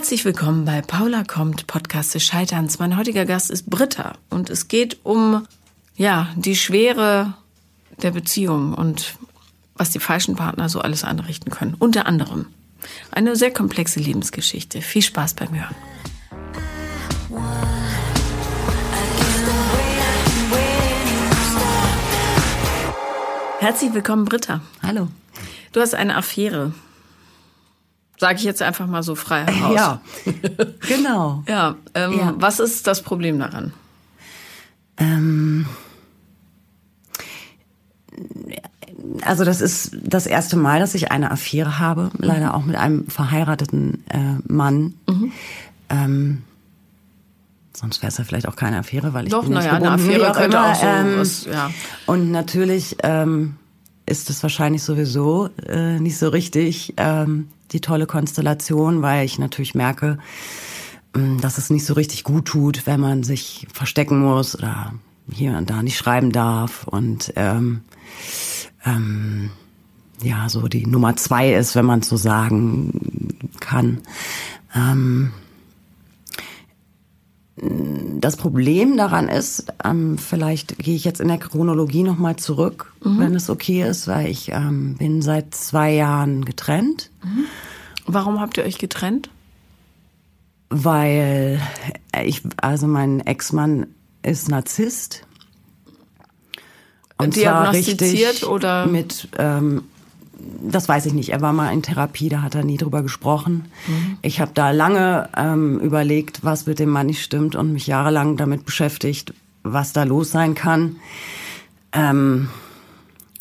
Herzlich willkommen bei Paula kommt, Podcast des Scheiterns. Mein heutiger Gast ist Britta und es geht um, ja, die Schwere der Beziehung und was die falschen Partner so alles anrichten können. Unter anderem eine sehr komplexe Lebensgeschichte. Viel Spaß beim Hören. Herzlich willkommen, Britta. Hallo. Du hast eine Affäre. Sage ich jetzt einfach mal so frei heraus. Ja, genau. ja, ähm, Ja. Was ist das Problem daran? Ähm, also das ist das erste Mal, dass ich eine Affäre habe, leider auch mit einem verheirateten äh, Mann. Ähm, sonst wäre es ja vielleicht auch keine Affäre, weil ich Doch, bin nicht naja, eine Affäre könnte immer. auch so Ähm, was, ja. Und natürlich ähm, ist es wahrscheinlich sowieso äh, nicht so richtig ähm, die tolle Konstellation, weil ich natürlich merke, ähm, dass es nicht so richtig gut tut, wenn man sich verstecken muss oder hier und da nicht schreiben darf und ähm, ähm, ja so die Nummer zwei ist, wenn man so sagen kann. Ähm, das Problem daran ist, ähm, vielleicht gehe ich jetzt in der Chronologie nochmal zurück, wenn es okay ist, weil ich ähm, bin seit zwei Jahren getrennt, Warum habt ihr euch getrennt? weil ich, also mein Ex-Mann ist Narzisst. Und zwar Diagnostiziert richtig oder? mit, ähm, das weiß ich nicht. Er war mal in Therapie, da hat er nie drüber gesprochen. Ich habe da lange ähm, überlegt, was mit dem Mann nicht stimmt und mich jahrelang damit beschäftigt, was da los sein kann. Ähm,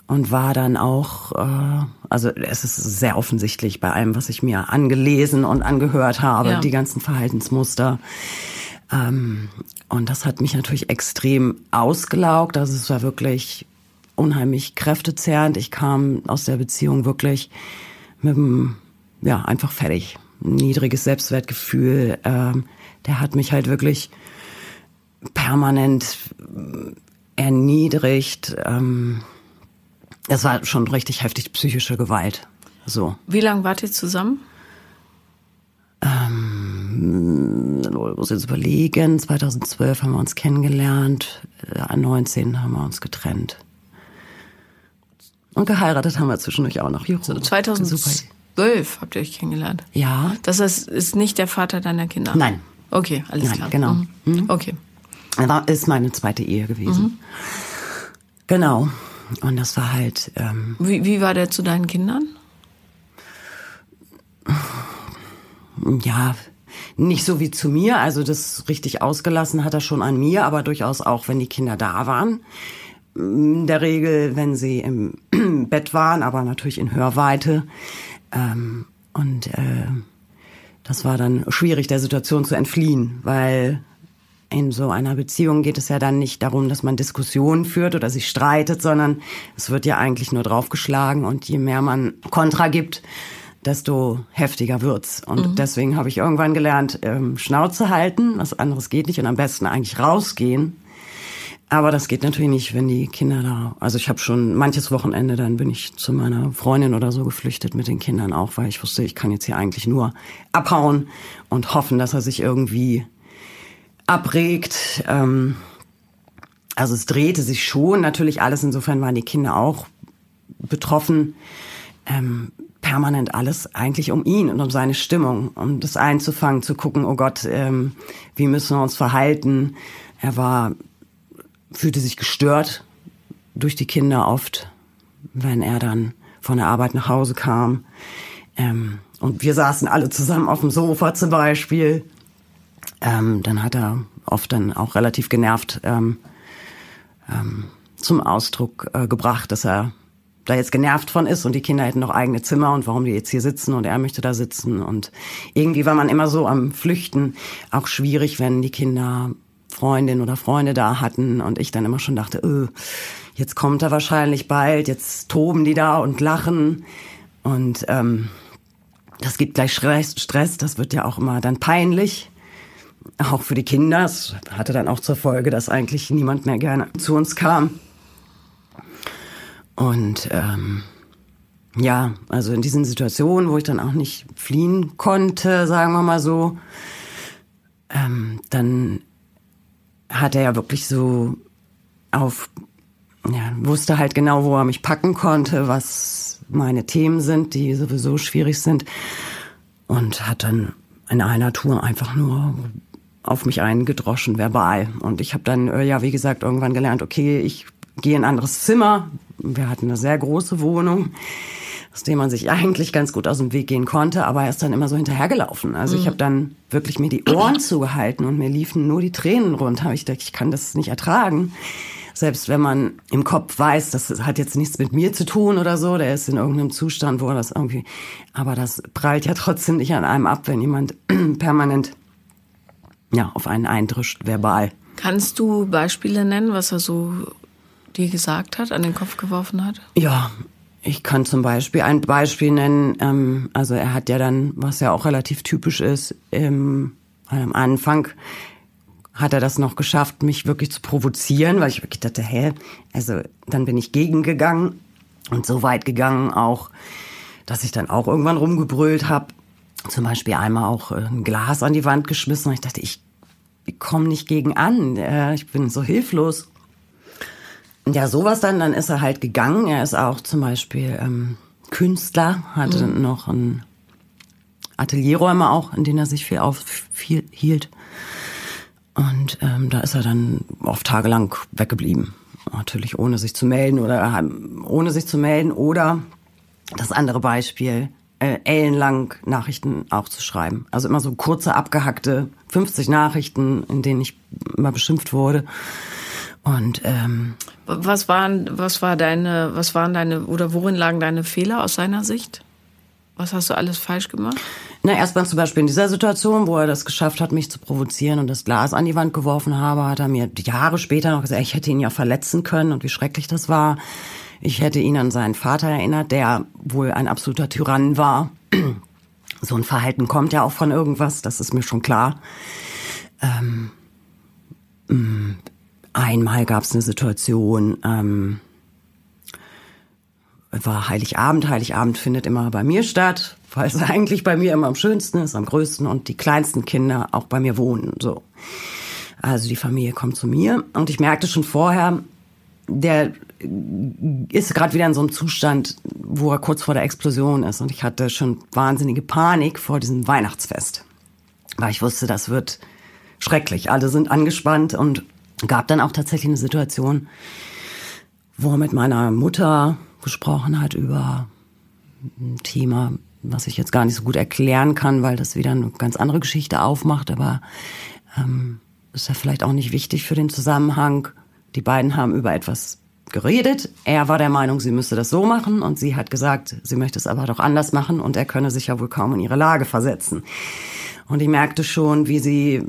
und war dann auch, äh, also es ist sehr offensichtlich bei allem, was ich mir angelesen und angehört habe, Ja. die ganzen Verhaltensmuster. Ähm, und das hat mich natürlich extrem ausgelaugt. Also es war wirklich unheimlich kräftezehrend. Ich kam aus der Beziehung wirklich mit dem, ja, einfach fertig. Ein niedriges Selbstwertgefühl. Ähm, der hat mich halt wirklich permanent erniedrigt. Ähm, es war schon richtig heftig psychische Gewalt. So. Wie lange wart ihr zusammen? Ich muss jetzt überlegen, 2012 haben wir uns kennengelernt, äh, 19 haben wir uns getrennt. Und geheiratet haben wir zwischendurch auch noch. Juhu. Super. 2012 habt ihr euch kennengelernt. Ja, Das heißt, ist nicht der Vater deiner Kinder? Nein. Okay, alles Nein, klar. genau. Mhm. Okay. war, ist meine zweite Ehe gewesen. Genau. Und das war halt, ähm, Wie, wie war der zu deinen Kindern? ja, nicht so wie zu mir. Also das richtig ausgelassen hat er schon an mir, aber durchaus auch, wenn die Kinder da waren. In der Regel, wenn sie im Bett waren, aber natürlich in Hörweite. Ähm, und äh, das war dann schwierig, der Situation zu entfliehen, weil in so einer Beziehung geht es ja dann nicht darum, dass man Diskussionen führt oder sich streitet, sondern es wird ja eigentlich nur draufgeschlagen und je mehr man Kontra gibt, desto heftiger wird's. Und deswegen habe ich irgendwann gelernt, ähm, Schnauze halten, was anderes geht nicht und am besten eigentlich rausgehen. Aber das geht natürlich nicht, wenn die Kinder da. Also ich habe schon manches Wochenende, dann bin ich zu meiner Freundin oder so geflüchtet mit den Kindern auch, weil ich wusste, ich kann jetzt hier eigentlich nur abhauen und hoffen, dass er sich irgendwie abregt. Ähm, also es drehte sich schon natürlich alles. Insofern waren die Kinder auch betroffen. Ähm, permanent alles eigentlich um ihn und um seine Stimmung, um das einzufangen, zu gucken, oh Gott, ähm, wie müssen wir uns verhalten. Er war, fühlte sich gestört durch die Kinder oft, wenn er dann von der Arbeit nach Hause kam. Ähm, und wir saßen alle zusammen auf dem Sofa zum Beispiel. Ähm, dann hat er oft dann auch relativ genervt ähm, ähm, zum Ausdruck äh, gebracht, dass er da jetzt genervt von ist und die Kinder hätten noch eigene Zimmer und warum die jetzt hier sitzen und er möchte da sitzen und irgendwie war man immer so am Flüchten, auch schwierig, wenn die Kinder Freundin oder Freunde da hatten und ich dann immer schon dachte, öh, jetzt kommt er wahrscheinlich bald, jetzt toben die da und lachen und ähm, das gibt gleich Stress, Stress, das wird ja auch immer dann peinlich, auch für die Kinder. Es hatte dann auch zur Folge, dass eigentlich niemand mehr gerne zu uns kam. Und ähm, ja, also in diesen Situationen, wo ich dann auch nicht fliehen konnte, sagen wir mal so, ähm, dann hat er ja wirklich so auf, ja, wusste halt genau, wo er mich packen konnte, was meine Themen sind, die sowieso schwierig sind. Und hat dann in einer Tour einfach nur auf mich eingedroschen, verbal. Und ich habe dann, äh, ja, wie gesagt, irgendwann gelernt, okay, ich gehe in ein anderes Zimmer. Wir hatten eine sehr große Wohnung aus dem man sich eigentlich ganz gut aus dem Weg gehen konnte, aber er ist dann immer so hinterhergelaufen. Also ich habe dann wirklich mir die Ohren zugehalten und mir liefen nur die Tränen runter. Ich dachte, ich kann das nicht ertragen. Selbst wenn man im Kopf weiß, das hat jetzt nichts mit mir zu tun oder so, der ist in irgendeinem Zustand, wo er das irgendwie, aber das prallt ja trotzdem nicht an einem ab, wenn jemand permanent ja, auf einen eindrischt, verbal. Kannst du Beispiele nennen, was er so dir gesagt hat, an den Kopf geworfen hat? Ja, ich kann zum Beispiel ein Beispiel nennen. Ähm, also er hat ja dann, was ja auch relativ typisch ist, ähm, am Anfang hat er das noch geschafft, mich wirklich zu provozieren, weil ich wirklich dachte, hä, also dann bin ich gegengegangen und so weit gegangen auch, dass ich dann auch irgendwann rumgebrüllt habe. Zum Beispiel einmal auch äh, ein Glas an die Wand geschmissen und ich dachte, ich, ich komme nicht gegen an, ich bin so hilflos. Ja, sowas dann, dann ist er halt gegangen. Er ist auch zum Beispiel ähm, Künstler, hatte mhm. noch ein Atelierräume auch, in denen er sich viel aufhielt. Und ähm, da ist er dann oft tagelang weggeblieben. Natürlich ohne sich zu melden oder äh, ohne sich zu melden oder das andere Beispiel, äh, ellenlang Nachrichten auch zu schreiben. Also immer so kurze, abgehackte 50 Nachrichten, in denen ich immer beschimpft wurde. Und ähm, was waren, was war deine, was waren deine oder worin lagen deine Fehler aus seiner Sicht? Was hast du alles falsch gemacht? Na, erstmal zum Beispiel in dieser Situation, wo er das geschafft hat, mich zu provozieren und das Glas an die Wand geworfen habe, hat er mir Jahre später noch gesagt, ich hätte ihn ja verletzen können und wie schrecklich das war. Ich hätte ihn an seinen Vater erinnert, der wohl ein absoluter Tyrann war. So ein Verhalten kommt ja auch von irgendwas, das ist mir schon klar. Ähm, mm, Einmal gab es eine Situation, ähm, war Heiligabend. Heiligabend findet immer bei mir statt, weil es eigentlich bei mir immer am schönsten ist, am größten und die kleinsten Kinder auch bei mir wohnen. So, also die Familie kommt zu mir und ich merkte schon vorher, der ist gerade wieder in so einem Zustand, wo er kurz vor der Explosion ist und ich hatte schon wahnsinnige Panik vor diesem Weihnachtsfest, weil ich wusste, das wird schrecklich. Alle sind angespannt und gab dann auch tatsächlich eine Situation, wo er mit meiner Mutter gesprochen hat über ein Thema, was ich jetzt gar nicht so gut erklären kann, weil das wieder eine ganz andere Geschichte aufmacht, aber ähm, ist ja vielleicht auch nicht wichtig für den Zusammenhang. Die beiden haben über etwas geredet. Er war der Meinung, sie müsste das so machen und sie hat gesagt, sie möchte es aber doch anders machen und er könne sich ja wohl kaum in ihre Lage versetzen. Und ich merkte schon, wie sie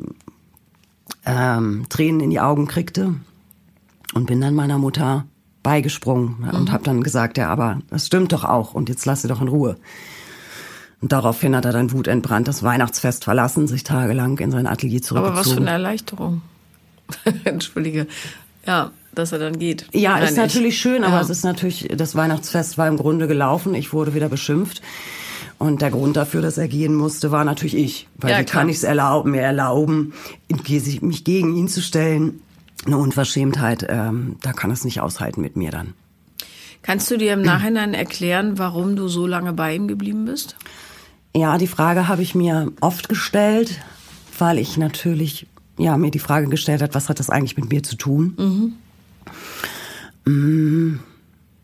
ähm, Tränen in die Augen kriegte und bin dann meiner Mutter beigesprungen mhm. und habe dann gesagt, ja, aber das stimmt doch auch und jetzt lass sie doch in Ruhe. Und daraufhin hat er dann wutentbrannt das Weihnachtsfest verlassen, sich tagelang in sein Atelier zurückgezogen. Aber was für eine Erleichterung. Entschuldige. Ja, dass er dann geht. Ja, Nein, ist natürlich ich. schön, aber ja. es ist natürlich, das Weihnachtsfest war im Grunde gelaufen. Ich wurde wieder beschimpft. Und der Grund dafür, dass er gehen musste, war natürlich ich. Weil ja, wie kann ich es erlauben, mir erlauben, mich gegen ihn zu stellen? Eine Unverschämtheit, ähm, da kann es nicht aushalten mit mir dann. Kannst du dir im Nachhinein erklären, warum du so lange bei ihm geblieben bist? Ja, die Frage habe ich mir oft gestellt, weil ich natürlich ja mir die Frage gestellt hat, was hat das eigentlich mit mir zu tun? Mhm.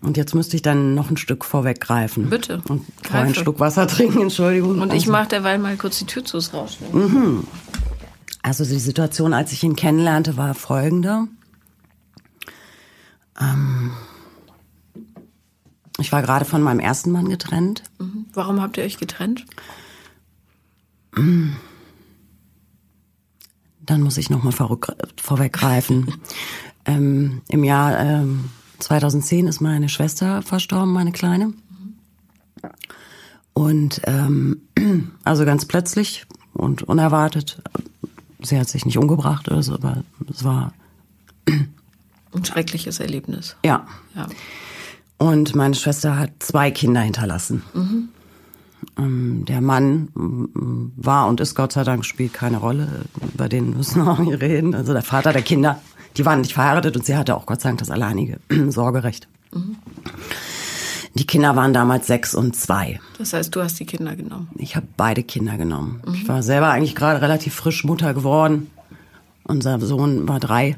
Und jetzt müsste ich dann noch ein Stück vorweggreifen. Bitte. Und vorher einen Schluck Wasser trinken, Entschuldigung. Und ich also. mache derweil mal kurz die Tür zu, es rauscht. Mhm. Also die Situation, als ich ihn kennenlernte, war folgende. Ähm, ich war gerade von meinem ersten Mann getrennt. Mhm. Warum habt ihr euch getrennt? Dann muss ich noch mal vorweggreifen. ähm, Im Jahr ähm, 2010 ist meine Schwester verstorben, meine Kleine. Und ähm, also ganz plötzlich und unerwartet. Sie hat sich nicht umgebracht oder so, aber es war ein schreckliches Erlebnis. Ja. ja. Und meine Schwester hat zwei Kinder hinterlassen. Mhm. Der Mann mm, war und ist Gott sei Dank spielt keine Rolle. Über den müssen wir auch nicht reden. Also der Vater der Kinder, die waren nicht verheiratet und sie hatte auch Gott sei Dank das alleinige Sorgerecht. Mhm. Die Kinder waren damals sechs und zwei. Das heißt, du hast die Kinder genommen? Ich habe beide Kinder genommen. Mhm. Ich war selber eigentlich gerade relativ frisch Mutter geworden. Unser Sohn war drei.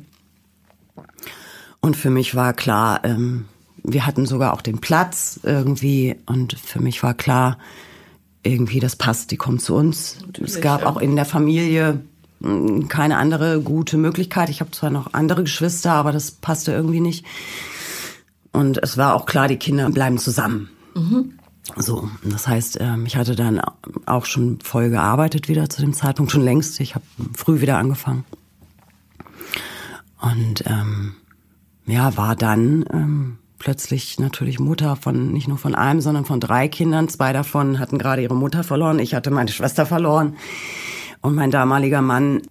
Und für mich war klar, ähm, wir hatten sogar auch den Platz irgendwie. Und für mich war klar, irgendwie das passt, die kommt zu uns. Natürlich, es gab ja. auch in der Familie keine andere gute Möglichkeit. Ich habe zwar noch andere Geschwister, aber das passte irgendwie nicht. Und es war auch klar, die Kinder bleiben zusammen. Mhm. So, das heißt, ähm, ich hatte dann auch schon voll gearbeitet wieder zu dem Zeitpunkt, schon längst. Ich habe früh wieder angefangen. Und ähm, ja, war dann ähm, plötzlich natürlich Mutter von nicht nur von einem, sondern von drei Kindern. Zwei davon hatten gerade ihre Mutter verloren. Ich hatte meine Schwester verloren. Und mein damaliger Mann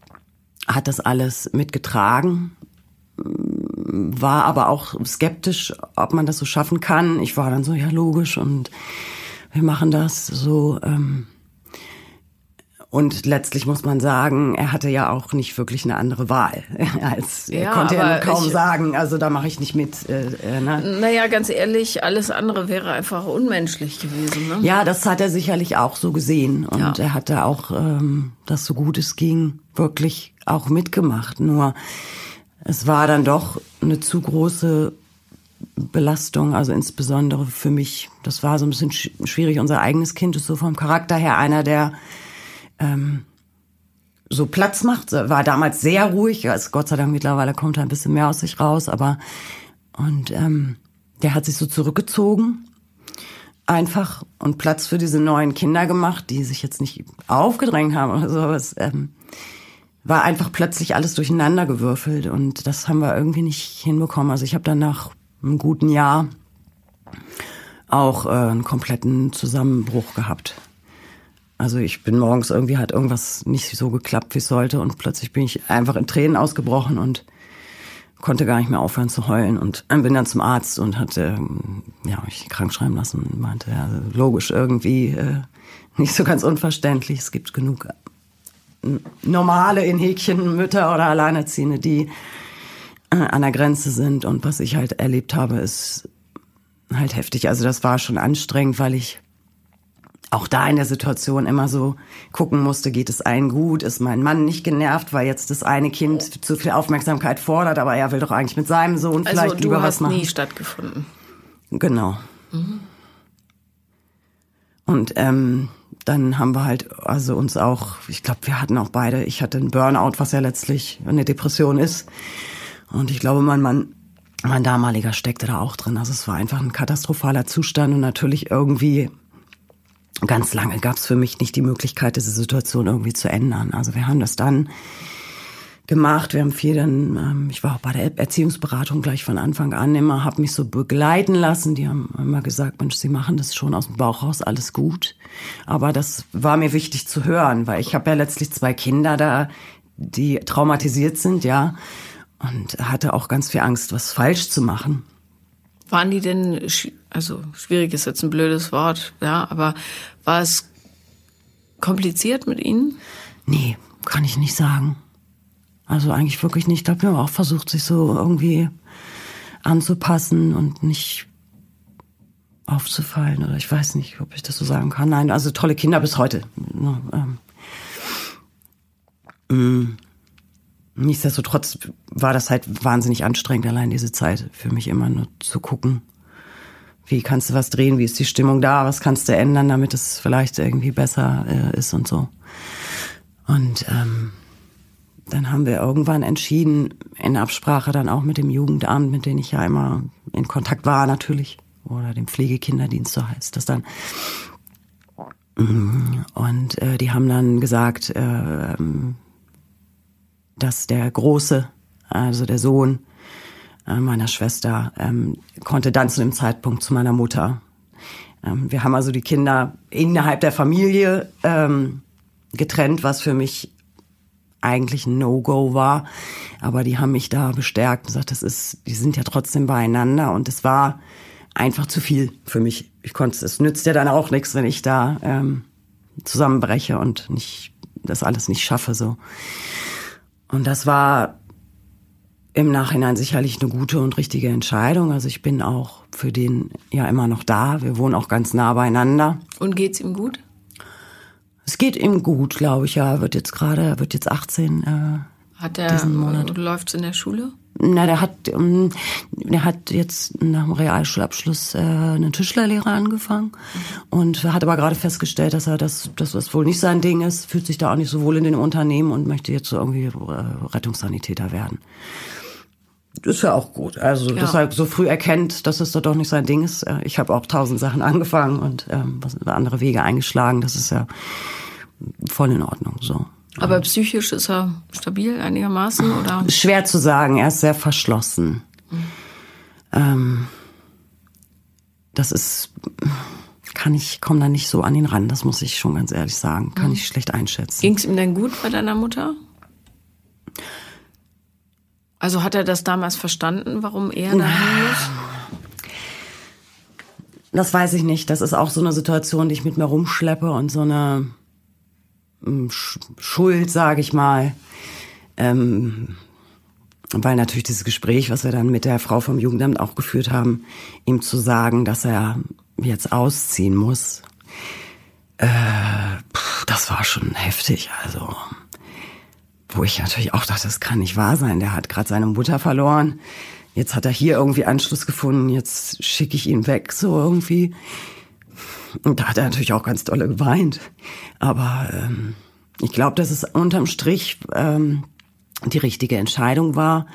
hat das alles mitgetragen war aber auch skeptisch, ob man das so schaffen kann. Ich war dann so, ja, logisch und wir machen das so. Ähm und letztlich muss man sagen, er hatte ja auch nicht wirklich eine andere Wahl. Als, ja, er konnte ja kaum ich, sagen, also da mache ich nicht mit. Äh, äh, ne? Naja, ganz ehrlich, alles andere wäre einfach unmenschlich gewesen. Ne? Ja, das hat er sicherlich auch so gesehen. Und ja. er hatte auch, ähm, das so gut es ging, wirklich auch mitgemacht. Nur es war dann doch eine zu große Belastung, also insbesondere für mich. Das war so ein bisschen schwierig. Unser eigenes Kind ist so vom Charakter her einer, der ähm, so Platz macht. War damals sehr ruhig. Also Gott sei Dank mittlerweile kommt er ein bisschen mehr aus sich raus, aber und ähm, der hat sich so zurückgezogen einfach und Platz für diese neuen Kinder gemacht, die sich jetzt nicht aufgedrängt haben oder so. Aber es, ähm, war einfach plötzlich alles durcheinander gewürfelt und das haben wir irgendwie nicht hinbekommen. Also ich habe dann nach einem guten Jahr auch äh, einen kompletten Zusammenbruch gehabt. Also ich bin morgens irgendwie hat irgendwas nicht so geklappt, wie es sollte und plötzlich bin ich einfach in Tränen ausgebrochen und konnte gar nicht mehr aufhören zu heulen und bin dann zum Arzt und hatte ähm, ja mich krank schreiben lassen und meinte ja logisch irgendwie äh, nicht so ganz unverständlich. Es gibt genug normale in Häkchen Mütter oder Alleinerziehende, die äh, an der Grenze sind. Und was ich halt erlebt habe, ist halt heftig. Also das war schon anstrengend, weil ich auch da in der Situation immer so gucken musste, geht es allen gut? Ist mein Mann nicht genervt, weil jetzt das eine Kind zu viel Aufmerksamkeit fordert, aber er will doch eigentlich mit seinem Sohn also vielleicht lieber was machen. Also du hast nie stattgefunden. Genau. Mhm. Und ähm, dann haben wir halt also uns auch, ich glaube, wir hatten auch beide, ich hatte einen Burnout, was ja letztlich eine Depression ist. Und ich glaube, mein Mann, mein damaliger steckte da auch drin. Also es war einfach ein katastrophaler Zustand und natürlich irgendwie ganz lange gab es für mich nicht die Möglichkeit, diese Situation irgendwie zu ändern. Also wir haben das dann gemacht. Wir haben viel dann, ähm, ich war auch bei der Erziehungsberatung gleich von Anfang an immer, habe mich so begleiten lassen. Die haben immer gesagt, Mensch, Sie machen das schon aus dem Bauch raus, alles gut. Aber das war mir wichtig zu hören, weil ich habe ja letztlich zwei Kinder da, die traumatisiert sind, ja, und hatte auch ganz viel Angst, was falsch zu machen. Waren die denn, also schwierig ist jetzt ein blödes Wort, ja, aber war es kompliziert mit ihnen? Nee, kann ich nicht sagen. Also eigentlich wirklich nicht. Ich glaube, wir haben auch versucht, sich so irgendwie anzupassen und nicht aufzufallen. Oder ich weiß nicht, ob ich das so sagen kann. Nein, also tolle Kinder bis heute. Ähm, mm. Nichtsdestotrotz war das halt wahnsinnig anstrengend, allein diese Zeit für mich immer nur zu gucken, wie kannst du was drehen, wie ist die Stimmung da, was kannst du ändern, damit es vielleicht irgendwie besser äh, ist und so. Und ähm, dann haben wir irgendwann entschieden, in Absprache dann auch mit dem Jugendamt, mit dem ich ja immer in Kontakt war natürlich, oder dem Pflegekinderdienst, so heißt das dann. Und äh, die haben dann gesagt, äh, dass der Große, also der Sohn äh, meiner Schwester, ähm, konnte dann zu dem Zeitpunkt zu meiner Mutter. Ähm, wir haben also die Kinder innerhalb der Familie ähm, getrennt, was für mich eigentlich ein No-Go war. Aber die haben mich da bestärkt und gesagt, das ist, die sind ja trotzdem beieinander. Und es war einfach zu viel für mich. Ich konnte es nützt ja dann auch nichts, wenn ich da ähm, zusammenbreche und nicht das alles nicht schaffe so. Und das war im Nachhinein sicherlich eine gute und richtige Entscheidung. Also ich bin auch für den ja immer noch da. Wir wohnen auch ganz nah beieinander. Und geht's ihm gut? Es geht ihm gut, glaube ich. Ja, wird jetzt gerade, wird jetzt 18. Äh, Hat er diesen Monat. läuft's in der Schule? Na, der hat, ähm, der hat jetzt nach dem Realschulabschluss äh, eine Tischlerlehre angefangen und hat aber gerade festgestellt, dass er das, dass das wohl nicht sein Ding ist, fühlt sich da auch nicht so wohl in den Unternehmen und möchte jetzt so irgendwie äh, Rettungssanitäter werden. Das ist ja auch gut. Also, ja. dass er so früh erkennt, dass es doch nicht sein Ding ist. Äh, ich habe auch tausend Sachen angefangen und ähm, andere Wege eingeschlagen. Das ist ja voll in Ordnung so. Aber psychisch ist er stabil einigermaßen oder? Schwer zu sagen. Er ist sehr verschlossen. Mhm. Ähm, das ist, kann ich, komme da nicht so an ihn ran. Das muss ich schon ganz ehrlich sagen. Kann mhm. ich schlecht einschätzen. Ging es ihm denn gut bei deiner Mutter? Also hat er das damals verstanden, warum er da muss? Das weiß ich nicht. Das ist auch so eine Situation, die ich mit mir rumschleppe und so eine Schuld, sage ich mal. Ähm, weil natürlich dieses Gespräch, was wir dann mit der Frau vom Jugendamt auch geführt haben, ihm zu sagen, dass er jetzt ausziehen muss, äh, das war schon heftig. Also wo ich natürlich auch dachte, das kann nicht wahr sein. Der hat gerade seine Mutter verloren. Jetzt hat er hier irgendwie Anschluss gefunden. Jetzt schicke ich ihn weg, so irgendwie. Und da hat er natürlich auch ganz dolle geweint. Aber ähm, ich glaube, dass es unterm Strich ähm, die richtige Entscheidung war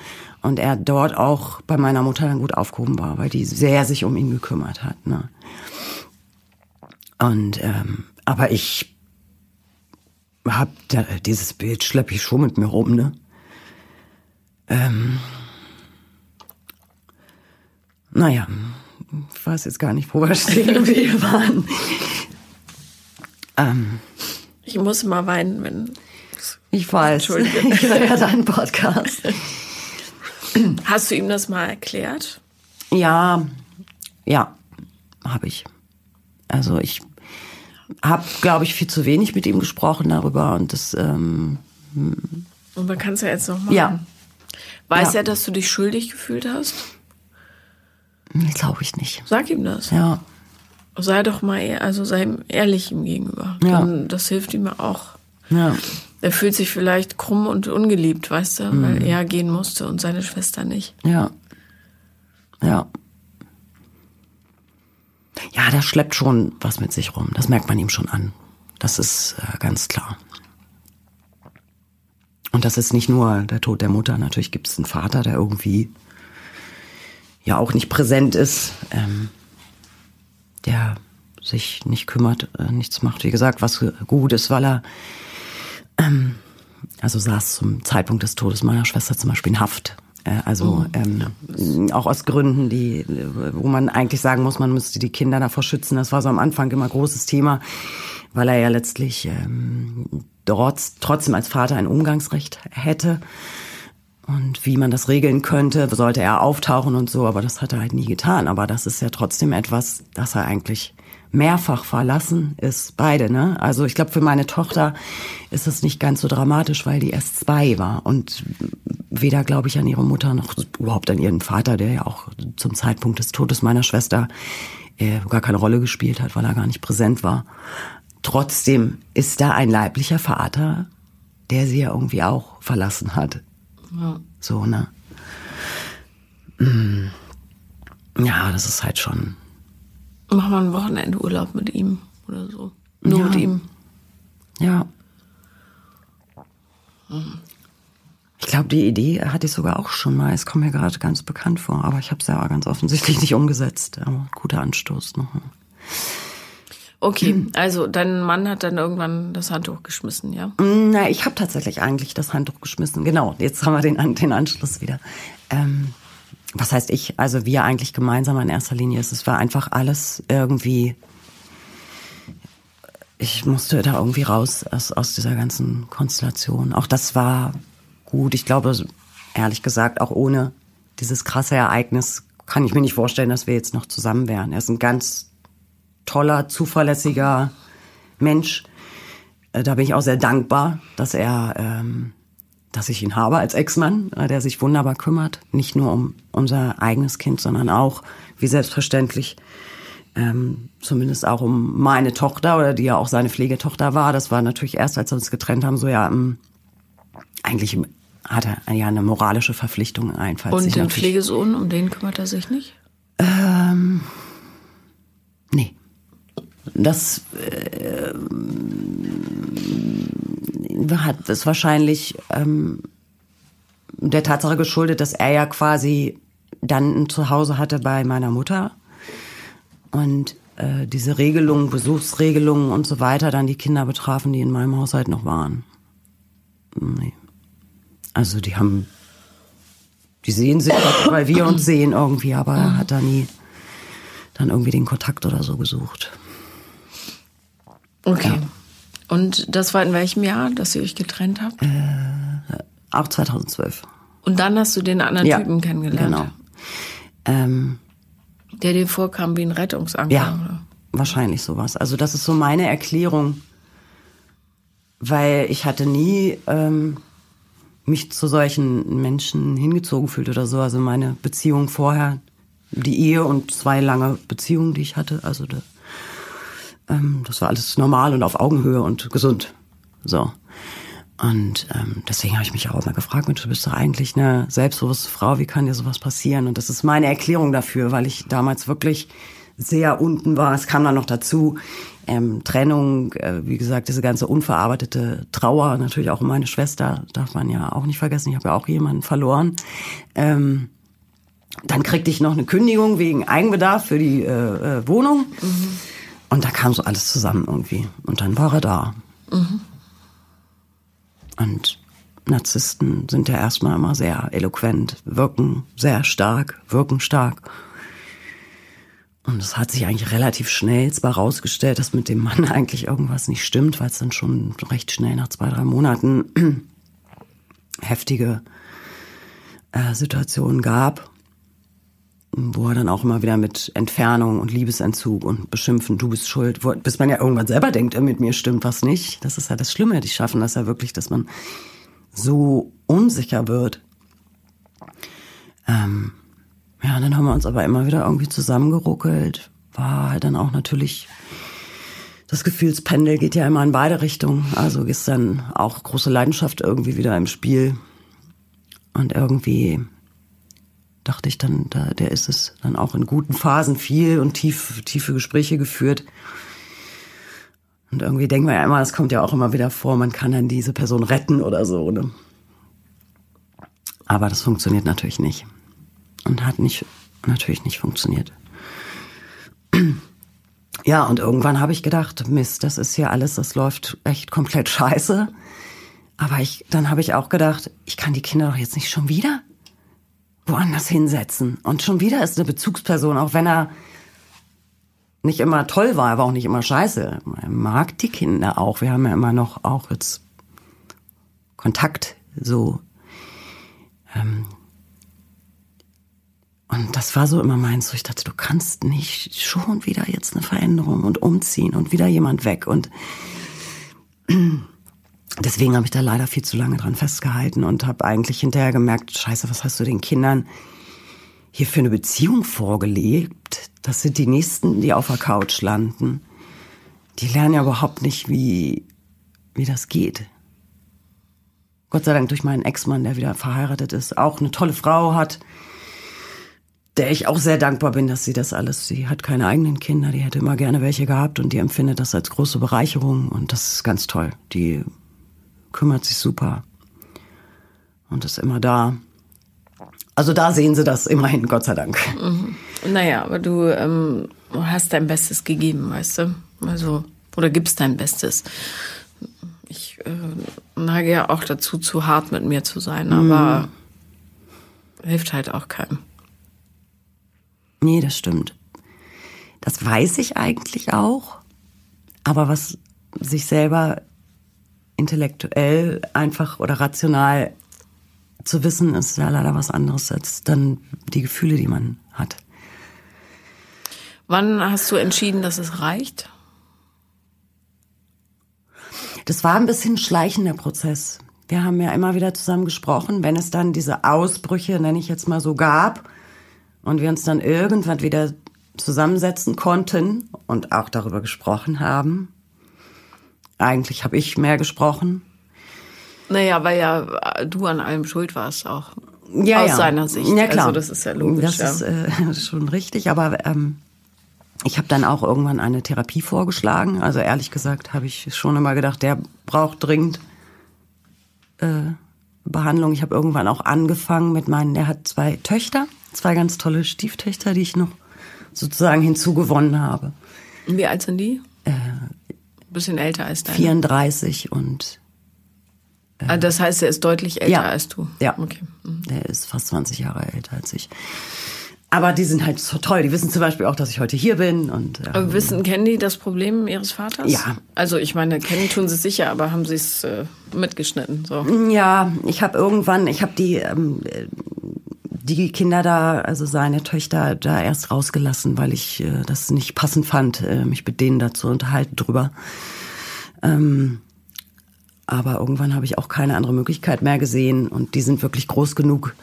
und er dort auch bei meiner Mutter dann gut aufgehoben war, weil die sehr sich um ihn gekümmert hat. Ne? Und ähm, aber ich hab da, dieses Bild schleppe ich schon mit mir rum, ne? Ähm, naja, ich weiß jetzt gar nicht, wo wir stehen geblieben waren. Ähm, ich muss mal weinen, wenn. Ich weiß. Entschuldige. Ich höre ja deinen Podcast. Hast du ihm das mal erklärt? Ja, ja, habe ich. Also ich habe, glaube ich, viel zu wenig mit ihm gesprochen darüber und das. Ähm, und man kann es ja jetzt noch machen. Ja. Weiß ja. er, dass du dich schuldig gefühlt hast? Glaube ich nicht. Sag ihm das. Ja. Sei doch mal, also sei ihm ehrlich ihm gegenüber. Ja. Dann, das hilft ihm auch. Ja. Er fühlt sich vielleicht krumm und ungeliebt, weißt du, mhm. weil er gehen musste und seine Schwester nicht. Ja. Ja. Ja, das schleppt schon was mit sich rum. Das merkt man ihm schon an. Das ist äh, ganz klar. Und das ist nicht nur der Tod der Mutter. Natürlich gibt es einen Vater, der irgendwie ja auch nicht präsent ist, ähm, der sich nicht kümmert, äh, nichts macht. Wie gesagt, was gut ist, weil er ähm, also saß zum Zeitpunkt des Todes meiner Schwester zum Beispiel in Haft. Äh, also oh, ähm, auch aus Gründen, die, wo man eigentlich sagen muss, man müsste die Kinder davor schützen. Das war so am Anfang immer großes Thema, weil er ja letztlich ähm, dort trotzdem als Vater ein Umgangsrecht hätte und wie man das regeln könnte, sollte er auftauchen und so, aber das hat er halt nie getan. Aber das ist ja trotzdem etwas, das er eigentlich mehrfach verlassen ist, beide, ne? Also ich glaube, für meine Tochter ist das nicht ganz so dramatisch, weil die erst zwei war und weder, glaube ich, an ihre Mutter noch überhaupt an ihren Vater, der ja auch zum Zeitpunkt des Todes meiner Schwester äh, gar keine Rolle gespielt hat, weil er gar nicht präsent war. Trotzdem ist da ein leiblicher Vater, der sie ja irgendwie auch verlassen hat. Ja. So, ne? Mm. Ja, das ist halt schon. Mach mal ein Wochenende Urlaub mit ihm oder so. Nur ja. mit ihm. Ja. Ich glaube, die Idee hatte ich sogar auch schon mal. Es kommt mir gerade ganz bekannt vor, aber ich habe es ja ganz offensichtlich nicht umgesetzt. Aber guter Anstoß noch. Okay, also dein Mann hat dann irgendwann das Handtuch geschmissen, ja? Na, ich habe tatsächlich eigentlich das Handtuch geschmissen. Genau, jetzt haben wir den, den Anschluss wieder. Ähm, was heißt ich? Also wir eigentlich gemeinsam in erster Linie. Es war einfach alles irgendwie. Ich musste da irgendwie raus aus, aus dieser ganzen Konstellation. Auch das war gut. Ich glaube, ehrlich gesagt, auch ohne dieses krasse Ereignis kann ich mir nicht vorstellen, dass wir jetzt noch zusammen wären. Er ist ein ganz toller, zuverlässiger Mensch. Äh, da bin ich auch sehr dankbar, dass er, ähm, dass ich ihn habe als Ex-Mann, äh, der sich wunderbar kümmert. Nicht nur um unser eigenes Kind, sondern auch, wie selbstverständlich, ähm, zumindest auch um meine Tochter oder die ja auch seine Pflegetochter war. Das war natürlich erst, als wir uns getrennt haben, so ja, ähm, eigentlich hat er ja eine moralische Verpflichtung einfach. Und den Pflegesohn, um den kümmert er sich nicht? Ähm. Das äh, hat ist wahrscheinlich ähm, der Tatsache geschuldet, dass er ja quasi dann ein Zuhause hatte bei meiner Mutter und äh, diese Regelungen, Besuchsregelungen und so weiter dann die Kinder betrafen, die in meinem Haushalt noch waren. Nee. Also die haben, die sehen sich, weil wir uns sehen irgendwie, aber er hat da nie dann irgendwie den Kontakt oder so gesucht. Okay. Ja. Und das war in welchem Jahr, dass ihr euch getrennt habt? Äh, auch 2012. Und dann hast du den anderen ja, Typen kennengelernt? Genau. Ähm, Der dir vorkam wie ein Rettungsanker? Ja, oder? wahrscheinlich sowas. Also das ist so meine Erklärung, weil ich hatte nie ähm, mich zu solchen Menschen hingezogen fühlt oder so. Also meine Beziehung vorher, die Ehe und zwei lange Beziehungen, die ich hatte, also da, ähm, das war alles normal und auf Augenhöhe und gesund. So. Und ähm, deswegen habe ich mich auch immer gefragt, du bist doch eigentlich eine selbstbewusste Frau, wie kann dir sowas passieren? Und das ist meine Erklärung dafür, weil ich damals wirklich sehr unten war. Es kam dann noch dazu, ähm, Trennung, äh, wie gesagt, diese ganze unverarbeitete Trauer, natürlich auch meine Schwester, darf man ja auch nicht vergessen. Ich habe ja auch jemanden verloren. Ähm, dann kriegte ich noch eine Kündigung wegen Eigenbedarf für die äh, äh, Wohnung. Mhm. Und da kam so alles zusammen irgendwie. Und dann war er da. Mhm. Und Narzissten sind ja erstmal immer sehr eloquent, wirken sehr stark, wirken stark. Und es hat sich eigentlich relativ schnell zwar rausgestellt, dass mit dem Mann eigentlich irgendwas nicht stimmt, weil es dann schon recht schnell nach zwei, drei Monaten heftige äh, Situationen gab, wo er dann auch immer wieder mit Entfernung und Liebesentzug und Beschimpfen, du bist schuld, wo, bis man ja irgendwann selber denkt, äh, mit mir stimmt was nicht. Das ist ja das Schlimme, die schaffen das ja wirklich, dass man so unsicher wird. Ähm, ja, dann haben wir uns aber immer wieder irgendwie zusammengeruckelt. War halt dann auch natürlich, das Gefühlspendel geht ja immer in beide Richtungen. Also ist dann auch große Leidenschaft irgendwie wieder im Spiel. Und irgendwie dachte ich dann, da, der ist es dann auch in guten Phasen viel und tief, tiefe Gespräche geführt. Und irgendwie denkt man ja immer, das kommt ja auch immer wieder vor, man kann dann diese Person retten oder so. Ne? Aber das funktioniert natürlich nicht und hat nicht, natürlich nicht funktioniert. Ja, und irgendwann habe ich gedacht, Mist, das ist hier alles, das läuft echt komplett scheiße. Aber ich, dann habe ich auch gedacht, ich kann die Kinder doch jetzt nicht schon wieder woanders hinsetzen. Und schon wieder ist eine Bezugsperson, auch wenn er nicht immer toll war, aber auch nicht immer scheiße. Er mag die Kinder auch. Wir haben ja immer noch auch jetzt Kontakt so. Ähm, und das war so immer meins, so ich dachte, du kannst nicht schon wieder jetzt eine Veränderung und umziehen und wieder jemand weg. Und deswegen habe ich da leider viel zu lange dran festgehalten und habe eigentlich hinterher gemerkt, scheiße, was hast du den Kindern hier für eine Beziehung vorgelebt? Das sind die Nächsten, die auf der Couch landen. Die lernen ja überhaupt nicht, wie, wie das geht. Gott sei Dank durch meinen Ex-Mann, der wieder verheiratet ist, auch eine tolle Frau hat, der ich auch sehr dankbar bin, dass sie das alles, sie hat keine eigenen Kinder, die hätte immer gerne welche gehabt und die empfindet das als große Bereicherung und das ist ganz toll. Die kümmert sich super und ist immer da. Also da sehen sie das immerhin, Gott sei Dank. Mhm. Naja, aber du ähm, hast dein Bestes gegeben, weißt du? Also, oder gibst dein Bestes. Ich äh, neige ja auch dazu, zu hart mit mir zu sein, aber mhm. hilft halt auch keinem. Nee, das stimmt. Das weiß ich eigentlich auch. Aber was sich selber intellektuell einfach oder rational zu wissen ist ja leider was anderes als dann die Gefühle, die man hat. Wann hast du entschieden, dass es reicht? Das war ein bisschen schleichender Prozess. Wir haben ja immer wieder zusammen gesprochen, wenn es dann diese Ausbrüche, nenne ich jetzt mal so, gab und wir uns dann irgendwann wieder zusammensetzen konnten und auch darüber gesprochen haben. Eigentlich habe ich mehr gesprochen. Naja, weil ja du an allem schuld warst auch. Ja, aus ja. seiner Sicht. Ja, klar. Also das ist ja logisch. Das ja. ist äh, schon richtig, aber ähm, ich habe dann auch irgendwann eine Therapie vorgeschlagen. Also ehrlich gesagt habe ich schon immer gedacht, der braucht dringend äh, Behandlung. Ich habe irgendwann auch angefangen mit meinen, der hat zwei Töchter, zwei ganz tolle Stieftöchter, die ich noch sozusagen hinzugewonnen habe. Wie alt sind die? Äh, bisschen älter als deine. 34 und Ah, das heißt, er ist deutlich älter Ja. als du. Ja. Okay. Mhm. Der ist fast 20 Jahre älter als ich. Aber die sind halt so toll. Die wissen zum Beispiel auch, dass ich heute hier bin. Und, ähm, Aber wissen, kennen die das Problem ihres Vaters? Ja. Also ich meine, kennen tun sie sicher, aber haben sie es äh, mitgeschnitten? So. ja, ich habe irgendwann, ich habe die, ähm, die Kinder da, also seine Töchter da erst rausgelassen, weil ich äh, das nicht passend fand, äh, mich mit denen da zu unterhalten drüber. Ähm, aber irgendwann habe ich auch keine andere Möglichkeit mehr gesehen und die sind wirklich groß genug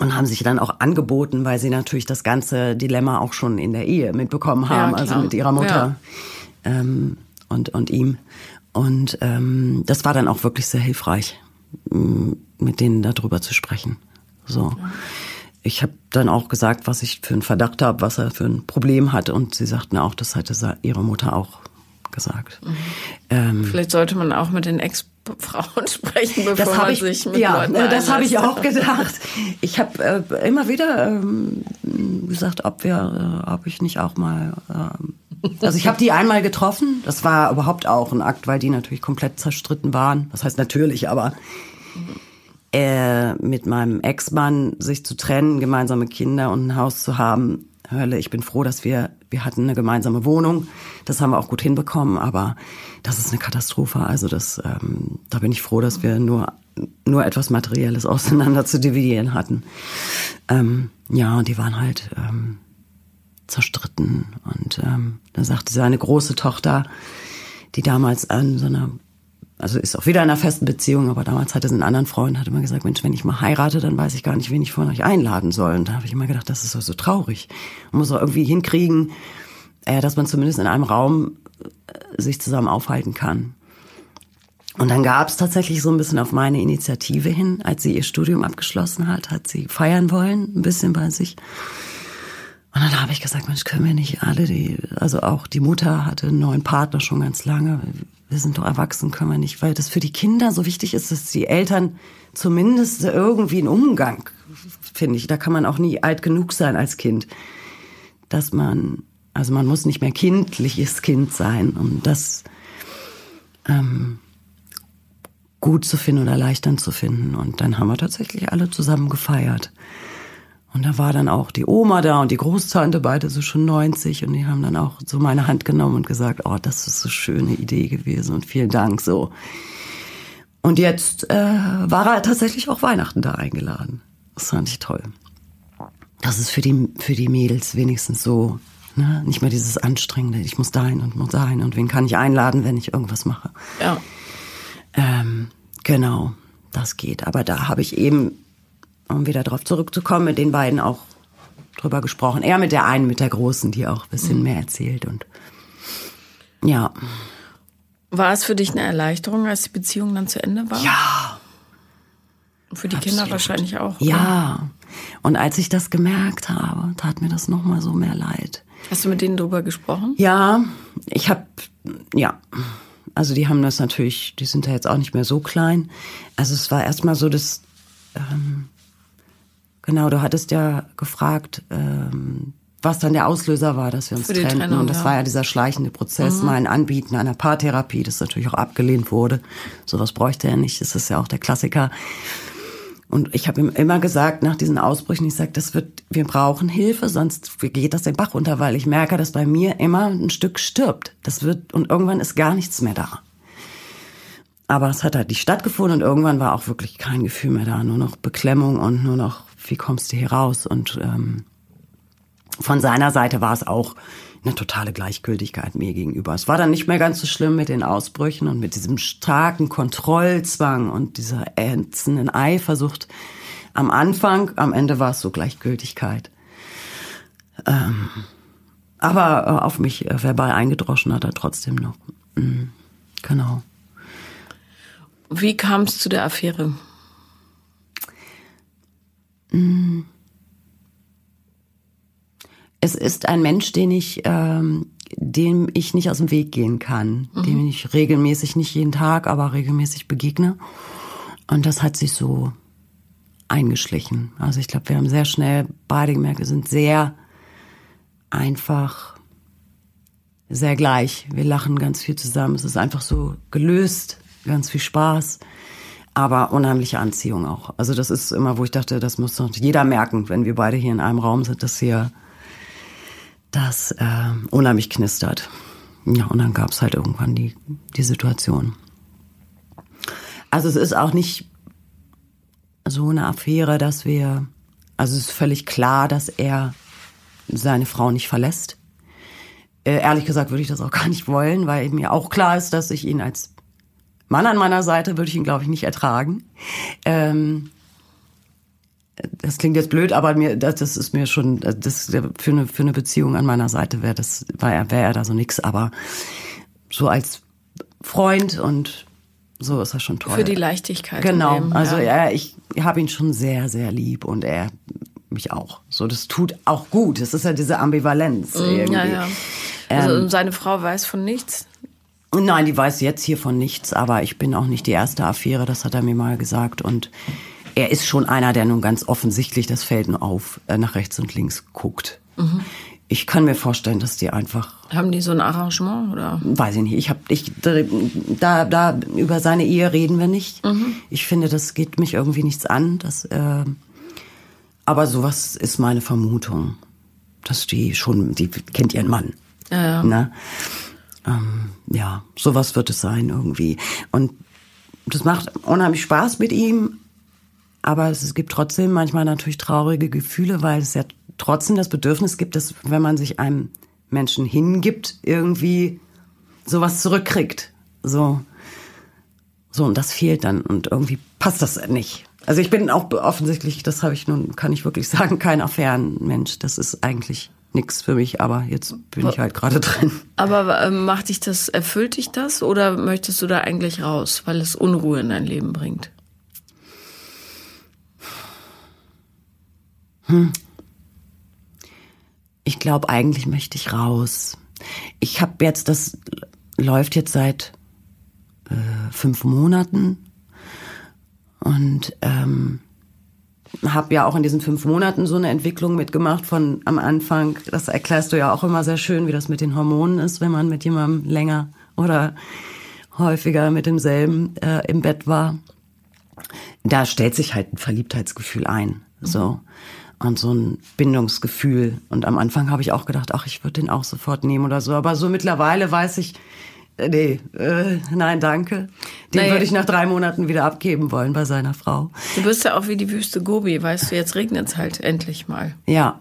und haben sich dann auch angeboten, weil sie natürlich das ganze Dilemma auch schon in der Ehe mitbekommen haben, Ja, also mit ihrer Mutter ähm, und, und ihm. Und ähm, das war dann auch wirklich sehr hilfreich, mit denen darüber zu sprechen. So. Ich habe dann auch gesagt, was ich für einen Verdacht habe, was er für ein Problem hat. Und sie sagten auch, das hatte ihre Mutter auch gesagt. Ähm, Vielleicht sollte man auch mit den Ex-Frauen sprechen, bevor das man ich, sich mit ja, Leuten ne, das habe ich auch gedacht. Ich habe äh, immer wieder ähm, gesagt, ob wir, äh, ob ich nicht auch mal, ähm, also ich habe die einmal getroffen. Das war überhaupt auch ein Akt, weil die natürlich komplett zerstritten waren. Das heißt natürlich, aber äh, mit meinem Ex-Mann sich zu trennen, gemeinsame Kinder und ein Haus zu haben. Hölle, ich bin froh, dass wir, wir hatten eine gemeinsame Wohnung. Das haben wir auch gut hinbekommen, aber das ist eine Katastrophe. Also das, ähm, da bin ich froh, dass wir nur, nur etwas Materielles auseinander zu dividieren hatten. Ähm, ja, und die waren halt ähm, zerstritten. Und ähm, da sagte seine große Tochter, die damals an so einer also ist auch wieder in einer festen Beziehung, aber damals hatte sie einen anderen Freund, hat immer gesagt, Mensch, wenn ich mal heirate, dann weiß ich gar nicht, wen ich von euch einladen soll. Und da habe ich immer gedacht, das ist doch so traurig. Man muss doch irgendwie hinkriegen, äh, dass man zumindest in einem Raum äh, sich zusammen aufhalten kann. Und dann gab es tatsächlich so ein bisschen auf meine Initiative hin, als sie ihr Studium abgeschlossen hat, hat sie feiern wollen, ein bisschen bei sich. Und dann habe ich gesagt, Mensch, können wir nicht alle, die, also auch die Mutter hatte einen neuen Partner schon ganz lange. Wir sind doch erwachsen, können wir nicht, weil das für die Kinder so wichtig ist, dass die Eltern zumindest irgendwie einen Umgang, finde ich. Da kann man auch nie alt genug sein als Kind. Dass man, also man muss nicht mehr kindliches Kind sein, um das ähm, gut zu finden oder erleichternd zu finden. Und dann haben wir tatsächlich alle zusammen gefeiert. Und da war dann auch die Oma da und die Großtante, beide so schon 90. Und die haben dann auch so meine Hand genommen und gesagt, oh, das ist so schöne Idee gewesen und vielen Dank so. Und jetzt äh, war er tatsächlich auch Weihnachten da eingeladen. Das fand ich toll. Das ist für die, für die Mädels wenigstens so, ne? nicht mehr dieses Anstrengende, ich muss dahin und muss dahin und wen kann ich einladen, wenn ich irgendwas mache. Ja. Ähm, genau, das geht. Aber da habe ich eben, um wieder darauf zurückzukommen, mit den beiden auch drüber gesprochen. Eher mit der einen, mit der Großen, die auch ein bisschen mehr erzählt. Und ja. War es für dich eine Erleichterung, als die Beziehung dann zu Ende war? Ja. Für die Kinder absolut. wahrscheinlich auch. oder? Ja. Und als ich das gemerkt habe, tat mir das nochmal so mehr leid. Hast du mit denen drüber gesprochen? Ja, ich habe, ja, also die haben das natürlich, die sind ja jetzt auch nicht mehr so klein. Also es war erstmal so, dass, ähm, genau, du hattest ja gefragt, ähm, was dann der Auslöser war, dass wir uns trennten. Trennung, und das ja. war ja dieser schleichende Prozess, mein Anbieten einer Paartherapie, das natürlich auch abgelehnt wurde. Sowas bräuchte er nicht, das ist ja auch der Klassiker. Und ich habe ihm immer gesagt, nach diesen Ausbrüchen, ich sage, das wird, wir brauchen Hilfe, sonst geht das den Bach runter, weil ich merke, dass bei mir immer ein Stück stirbt. Das wird, und irgendwann ist gar nichts mehr da. Aber es hat halt nicht stattgefunden und irgendwann war auch wirklich kein Gefühl mehr da, nur noch Beklemmung und nur noch, wie kommst du hier raus? Und ähm, von seiner Seite war es auch eine totale Gleichgültigkeit mir gegenüber. Es war dann nicht mehr ganz so schlimm mit den Ausbrüchen und mit diesem starken Kontrollzwang und dieser ätzenden Eifersucht am Anfang. Am Ende war es so Gleichgültigkeit. Ähm, aber äh, auf mich äh, verbal eingedroschen hat er trotzdem noch. Mhm. Genau. Wie kam es zu der Affäre? Es ist ein Mensch, den ich, ähm, dem ich nicht aus dem Weg gehen kann, mhm. dem ich regelmäßig, nicht jeden Tag, aber regelmäßig begegne. Und das hat sich so eingeschlichen. Also ich glaube, wir haben sehr schnell beide gemerkt, wir sind sehr einfach, sehr gleich. Wir lachen ganz viel zusammen. Es ist einfach so gelöst, ganz viel Spaß, aber unheimliche Anziehung auch. Also das ist immer, wo ich dachte, das muss doch jeder merken, wenn wir beide hier in einem Raum sind, dass hier das äh, unheimlich knistert. Ja, und dann gab es halt irgendwann die, die Situation. Also es ist auch nicht so eine Affäre, dass wir, also es ist völlig klar, dass er seine Frau nicht verlässt. Äh, ehrlich gesagt würde ich das auch gar nicht wollen, weil mir auch klar ist, dass ich ihn als Mann an meiner Seite würde ich ihn, glaube ich, nicht ertragen. Ähm, das klingt jetzt blöd, aber mir, das, das ist mir schon, das für eine, für eine Beziehung an meiner Seite wäre das, war er, wäre er da so nix, aber so als Freund und so ist er schon toll. Für die Leichtigkeit. Genau. Leben, also ja. ja, ich habe ihn schon sehr, sehr lieb und er mich auch. So, das tut auch gut. Das ist ja diese Ambivalenz Mm, irgendwie. Ja, ja. Also Ähm, seine Frau weiß von nichts. Nein, die weiß jetzt hier von nichts, aber ich bin auch nicht die erste Affäre, das hat er mir mal gesagt. Und er ist schon einer, der nun ganz offensichtlich das Feld nur auf, äh, nach rechts und links guckt. Ich kann mir vorstellen, dass die einfach, Haben die so ein Arrangement oder? weiß ich nicht, ich habe, ich, da, da, über seine Ehe reden wir nicht. Ich finde, das geht mich irgendwie nichts an. Das, äh, aber sowas ist meine Vermutung, dass die schon, die kennt ihren Mann. Ja, ja. Ne? Ähm, ja, sowas wird es sein irgendwie. Und das macht unheimlich Spaß mit ihm, aber es gibt trotzdem manchmal natürlich traurige Gefühle, weil es ja trotzdem das Bedürfnis gibt, dass wenn man sich einem Menschen hingibt, irgendwie sowas zurückkriegt. So. So, und das fehlt dann und irgendwie passt das nicht. Also ich bin auch offensichtlich, das habe ich nun, kann ich wirklich sagen, kein Affärenmensch. Das ist eigentlich nix für mich, aber jetzt bin ich halt gerade drin. Aber ähm, macht dich das, erfüllt dich das oder möchtest du da eigentlich raus, weil es Unruhe in dein Leben bringt? Ich glaube, eigentlich möchte ich raus. Ich habe jetzt, das läuft jetzt seit äh, fünf Monaten und ähm, habe ja auch in diesen fünf Monaten so eine Entwicklung mitgemacht von am Anfang. Das erklärst du ja auch immer sehr schön, wie das mit den Hormonen ist, wenn man mit jemandem länger oder häufiger mit demselben äh, im Bett war. Da stellt sich halt ein Verliebtheitsgefühl ein, so und so ein Bindungsgefühl. Und am Anfang habe ich auch gedacht, ach, ich würde den auch sofort nehmen oder so. Aber so mittlerweile weiß ich, nee, äh, nein, danke. Den Naja. würde ich nach drei Monaten wieder abgeben wollen bei seiner Frau. Du bist ja auch wie die Wüste Gobi, weißt du, jetzt regnet es halt endlich mal. Ja,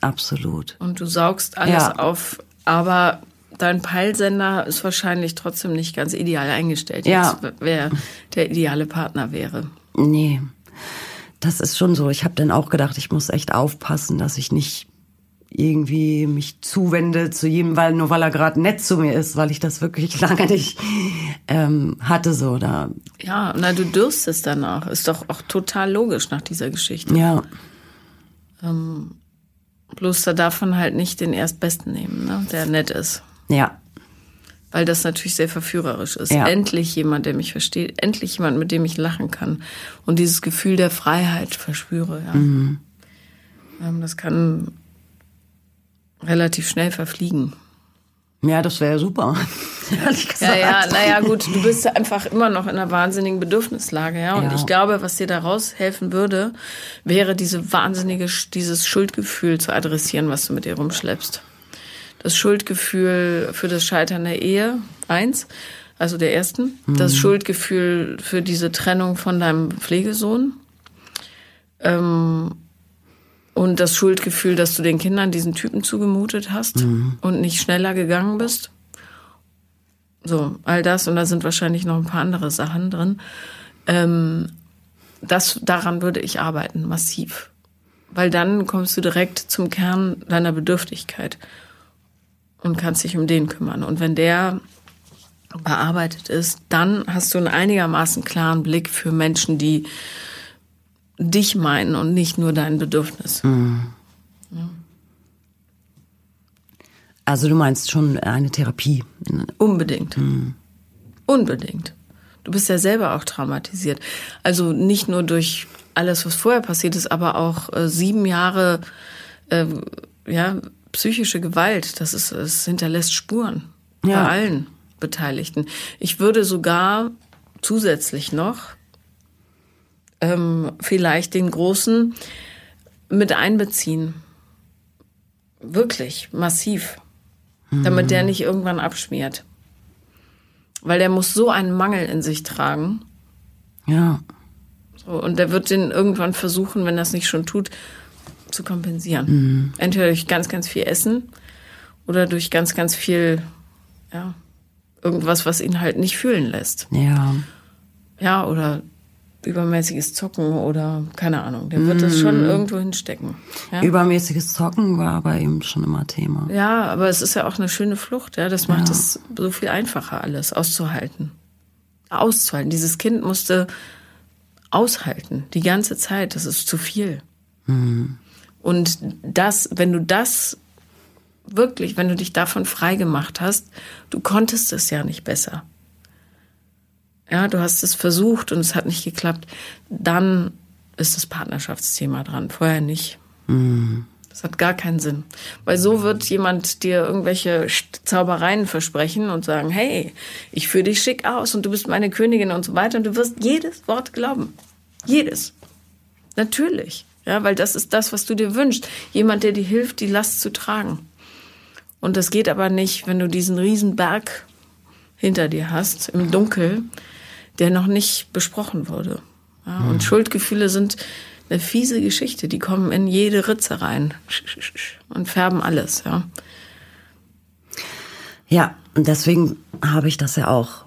absolut. Und du saugst alles Ja. auf, aber dein Peilsender ist wahrscheinlich trotzdem nicht ganz ideal eingestellt, Ja. jetzt, wer der ideale Partner wäre. Nee, das ist schon so. Ich habe dann auch gedacht, ich muss echt aufpassen, dass ich nicht irgendwie mich zuwende zu jedem, weil nur weil er gerade nett zu mir ist, weil ich das wirklich lange nicht ähm, hatte so da. Ja, na, du dürstest danach. Ist doch auch total logisch nach dieser Geschichte. Ja, Bloß da darf man halt nicht den Erstbesten nehmen, ne, der nett ist. ja, Weil das natürlich sehr verführerisch ist. Ja. Endlich jemand, der mich versteht. Endlich jemand, mit dem ich lachen kann. Und dieses Gefühl der Freiheit verspüre. Ja. Mhm. Ähm, das kann relativ schnell verfliegen. ja, das wäre super. Ehrlich gesagt. Ja, ja, naja, gut, du bist ja einfach immer noch in einer wahnsinnigen Bedürfnislage, ja. Und Ja. ich glaube, was dir daraus helfen würde, wäre diese wahnsinnige, dieses Schuldgefühl zu adressieren, was du mit dir rumschleppst. Das Schuldgefühl für das Scheitern der Ehe, eins. also der ersten, das Schuldgefühl für diese Trennung von deinem Pflegesohn. Ähm, und das Schuldgefühl, dass du den Kindern diesen Typen zugemutet hast und nicht schneller gegangen bist. So, all das und da sind wahrscheinlich noch ein paar andere Sachen drin. Ähm, das, daran würde ich arbeiten, massiv. Weil dann kommst du direkt zum Kern deiner Bedürftigkeit und kannst dich um den kümmern. Und wenn der bearbeitet ist, dann hast du einen einigermaßen klaren Blick für Menschen, die dich meinen und nicht nur dein Bedürfnis. Also du meinst schon eine Therapie. Unbedingt. Unbedingt. Du bist ja selber auch traumatisiert. Also nicht nur durch alles, was vorher passiert ist, aber auch äh, sieben Jahre äh, ja, psychische Gewalt. Das ist, es hinterlässt Spuren Ja. bei allen Beteiligten. Ich würde sogar zusätzlich noch ähm, vielleicht den Großen mit einbeziehen. Wirklich, massiv. Damit der nicht irgendwann abschmiert. Weil der muss so einen Mangel in sich tragen. Ja. So, und der wird den irgendwann versuchen, wenn er es nicht schon tut, zu kompensieren. Entweder durch ganz, ganz viel Essen oder durch ganz, ganz viel, ja, irgendwas, was ihn halt nicht fühlen lässt. Ja. Ja, oder übermäßiges Zocken oder keine Ahnung. Der wird das schon irgendwo hinstecken. Ja? Übermäßiges Zocken war bei ihm schon immer Thema. Ja, aber es ist ja auch eine schöne Flucht, ja. Das macht es so viel einfacher, alles auszuhalten. Auszuhalten. Dieses Kind musste aushalten, die ganze Zeit. Das ist zu viel. Und das, wenn du das wirklich, wenn du dich davon frei gemacht hast, du konntest es ja nicht besser. Ja, du hast es versucht und es hat nicht geklappt, dann ist das Partnerschaftsthema dran, vorher nicht. Das hat gar keinen Sinn. Weil so wird jemand dir irgendwelche Zaubereien versprechen und sagen, hey, ich führe dich schick aus und du bist meine Königin und so weiter und du wirst jedes Wort glauben. Jedes. Natürlich. Ja, weil das ist das, was du dir wünschst. Jemand, der dir hilft, die Last zu tragen. Und das geht aber nicht, wenn du diesen riesen Berg hinter dir hast, im Dunkel, der noch nicht besprochen wurde. Ja, und Schuldgefühle sind eine fiese Geschichte. Die kommen in jede Ritze rein und färben alles. Ja. Ja, und deswegen habe ich das ja auch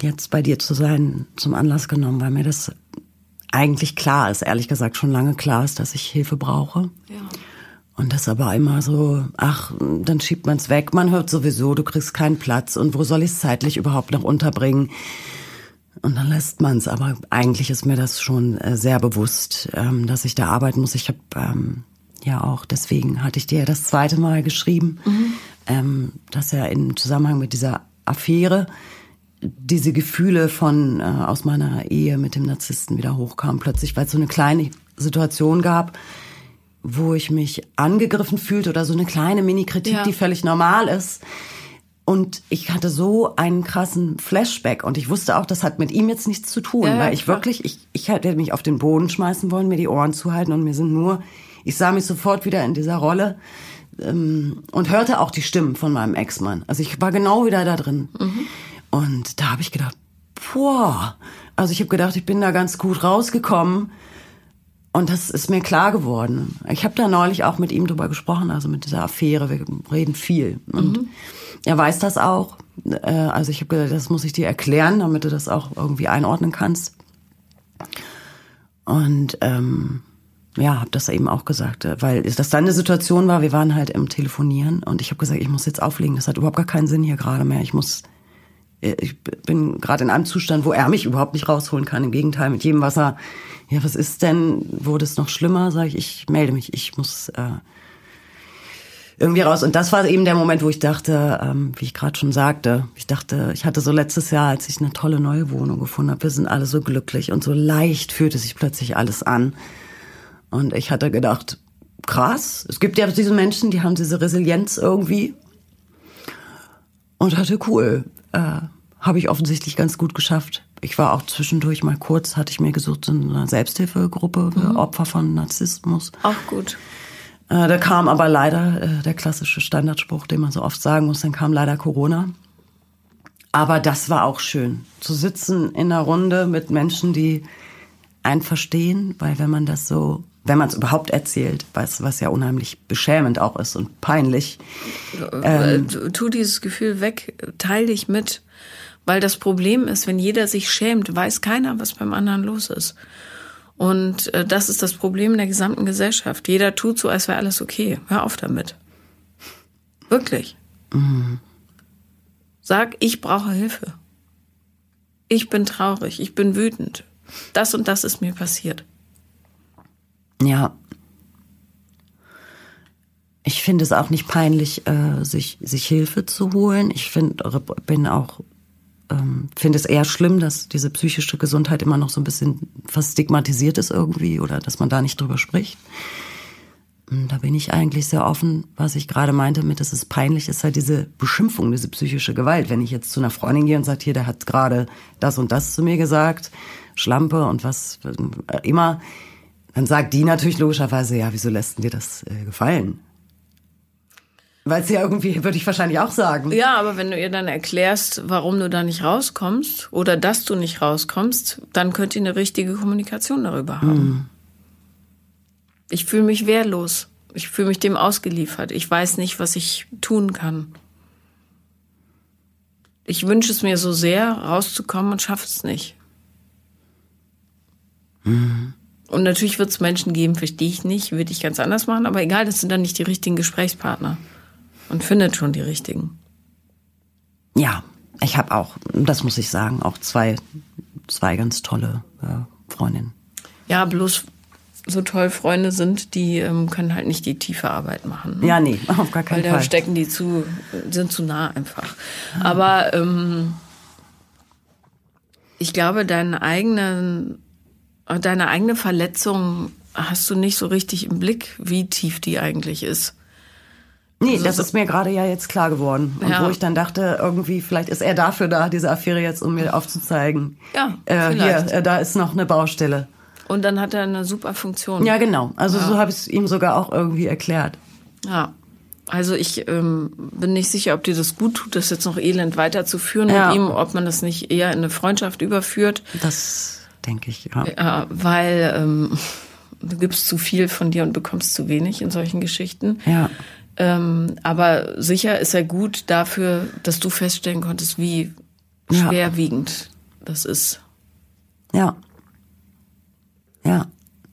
jetzt bei dir zu sein zum Anlass genommen, weil mir das eigentlich klar ist, ehrlich gesagt schon lange klar ist, dass ich Hilfe brauche. Ja. Und das aber immer so, ach, dann schiebt man es weg, man hört sowieso, du kriegst keinen Platz. Und wo soll ich es zeitlich überhaupt noch unterbringen? Und dann lässt man es, aber eigentlich ist mir das schon äh, sehr bewusst, ähm, dass ich da arbeiten muss. Ich habe ähm, ja auch, deswegen hatte ich dir ja das zweite Mal geschrieben, ähm, dass ja im Zusammenhang mit dieser Affäre diese Gefühle von äh, aus meiner Ehe mit dem Narzissten wieder hochkamen. Plötzlich, weil es so eine kleine Situation gab, wo ich mich angegriffen fühlte oder so eine kleine Mini-Kritik, Ja. die völlig normal ist. Und ich hatte so einen krassen Flashback und ich wusste auch, das hat mit ihm jetzt nichts zu tun, Ja, weil ich klar. wirklich, ich, ich hätte mich auf den Boden schmeißen wollen, mir die Ohren zuhalten und mir sind nur, ich sah mich sofort wieder in dieser Rolle ähm, und hörte auch die Stimmen von meinem Ex-Mann. Also ich war genau wieder da drin. Und da habe ich gedacht, boah, also ich habe gedacht, ich bin da ganz gut rausgekommen. Und das ist mir klar geworden. Ich habe da neulich auch mit ihm drüber gesprochen, also mit dieser Affäre. Wir reden viel. Und er weiß das auch. Äh, Also ich habe gedacht, das muss ich dir erklären, damit du das auch irgendwie einordnen kannst. Und ähm, ja, habe das eben auch gesagt, äh, weil das dann eine Situation war, wir waren halt im Telefonieren und ich habe gesagt, ich muss jetzt auflegen, das hat überhaupt gar keinen Sinn hier gerade mehr. Ich muss, äh, ich bin gerade in einem Zustand, wo er mich überhaupt nicht rausholen kann. Im Gegenteil, mit jedem, was er, ja, was ist denn, wurde es noch schlimmer, sage ich, ich melde mich, ich muss äh, irgendwie raus. Und das war eben der Moment, wo ich dachte, ähm, wie ich gerade schon sagte, ich dachte, ich hatte so letztes Jahr, als ich eine tolle neue Wohnung gefunden habe, wir sind alle so glücklich und so leicht fühlte sich plötzlich alles an. Und ich hatte gedacht, krass, es gibt ja diese Menschen, die haben diese Resilienz irgendwie. Und hatte cool, äh, habe ich offensichtlich ganz gut geschafft. Ich war auch zwischendurch mal kurz, hatte ich mir gesucht, in einer Selbsthilfegruppe für Opfer von Narzissmus. Auch gut. Äh, da kam aber leider äh, der klassische Standardspruch, den man so oft sagen muss, dann kam leider Corona. Aber das war auch schön, zu sitzen in einer Runde mit Menschen, die einen verstehen, weil wenn man das so, wenn man es überhaupt erzählt, was, was ja unheimlich beschämend auch ist und peinlich. Ähm, tu dieses Gefühl weg, teil dich mit. Weil das Problem ist, wenn jeder sich schämt, weiß keiner, was beim anderen los ist. Und äh, das ist das Problem in der gesamten Gesellschaft. Jeder tut so, als wäre alles okay. Hör auf damit. Wirklich. Mhm. Sag, ich brauche Hilfe. Ich bin traurig, ich bin wütend. Das und das ist mir passiert. Ja. Ich finde es auch nicht peinlich, äh, sich, sich Hilfe zu holen. Ich find, bin auch ähm, finde es eher schlimm, dass diese psychische Gesundheit immer noch so ein bisschen fast stigmatisiert ist irgendwie oder dass man da nicht drüber spricht. Und da bin ich eigentlich sehr offen, was ich gerade meinte mit, dass es peinlich ist, halt diese Beschimpfung, diese psychische Gewalt. Wenn ich jetzt zu einer Freundin gehe und sage, hier, der hat gerade das und das zu mir gesagt, Schlampe und was äh, immer, dann sagt die natürlich logischerweise, ja, wieso lässt dir das äh, gefallen? Weil es ja irgendwie, würde ich wahrscheinlich auch sagen. Ja, aber wenn du ihr dann erklärst, warum du da nicht rauskommst oder dass du nicht rauskommst, dann könnt ihr eine richtige Kommunikation darüber haben. Mhm. Ich fühle mich wehrlos. Ich fühle mich dem ausgeliefert. Ich weiß nicht, was ich tun kann. Ich wünsche es mir so sehr, rauszukommen und schaffe es nicht. Mhm. Und natürlich wird es Menschen geben, verstehe ich nicht, würde ich ganz anders machen, aber egal, das sind dann nicht die richtigen Gesprächspartner und findet schon die richtigen. Ja, ich habe auch, das muss ich sagen, auch zwei, zwei ganz tolle äh, Freundinnen. Ja, bloß so toll Freunde sind, die ähm, können halt nicht die tiefe Arbeit machen. Ne? Ja, nee, auf gar keinen Weil Fall. da stecken die zu, sind zu nah einfach. Aber ähm, ich glaube, deine eigene, deine eigene Verletzung hast du nicht so richtig im Blick, wie tief die eigentlich ist. Nee, also, das ist mir gerade ja jetzt klar geworden. Und ja. wo ich dann dachte, irgendwie, vielleicht ist er dafür da, diese Affäre jetzt, um mir aufzuzeigen. Ja, äh, hier, äh, da ist noch eine Baustelle. Und dann hat er eine super Funktion. Ja, genau. Also ja. so habe ich es ihm sogar auch irgendwie erklärt. Ja. Also ich ähm, bin nicht sicher, ob dir das gut tut, das jetzt noch elend weiterzuführen ja. mit ihm, ob man das nicht eher in eine Freundschaft überführt. Das denke ich, ja. ja weil ähm, du gibst zu viel von dir und bekommst zu wenig in solchen Geschichten. Ja. Ähm, aber sicher ist er gut dafür, dass du feststellen konntest, wie schwerwiegend ja. das ist. Ja. Ja.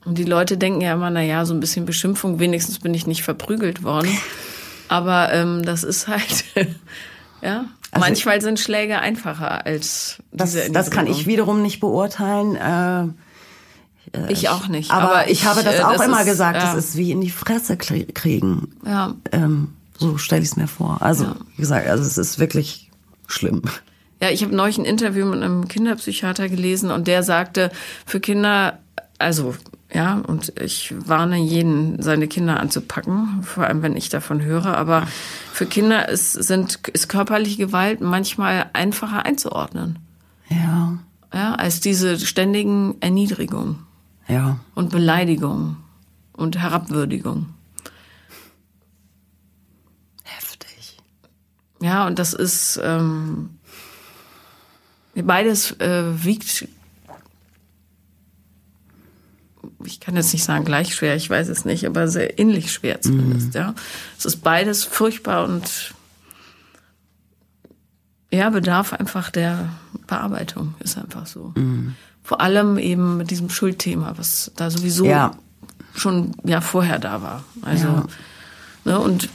Und die Leute denken ja immer, na ja, so ein bisschen Beschimpfung, wenigstens bin ich nicht verprügelt worden. Aber ähm, das ist halt, ja. Also Manchmal sind Schläge einfacher als diese Das, das kann ich wiederum nicht beurteilen. Äh, äh, ich auch nicht. Aber, aber ich, ich, habe das äh, auch das immer ist, gesagt, ja. das ist wie in die Fresse kriegen. Ja. Ähm, so stelle ich es mir vor. Also, ja. wie gesagt, also es ist wirklich schlimm. Ja, ich habe neulich ein Interview mit einem Kinderpsychiater gelesen und der sagte, für Kinder, also ja, und ich warne jeden, seine Kinder anzupacken, vor allem wenn ich davon höre. Aber für Kinder ist, sind, ist körperliche Gewalt manchmal einfacher einzuordnen. Ja. Ja, als diese ständigen Erniedrigungen. Ja. Und Beleidigung und Herabwürdigung. Heftig. Ja, und das ist ähm, beides äh, wiegt. Ich kann jetzt nicht sagen gleich schwer, ich weiß es nicht, aber sehr ähnlich schwer zumindest. Mhm. Ja, es ist beides furchtbar und ja, bedarf einfach der Bearbeitung, ist einfach so. Mhm. Vor allem eben mit diesem Schuldthema, was da sowieso ja. schon ja vorher da war. Also ja. ne, und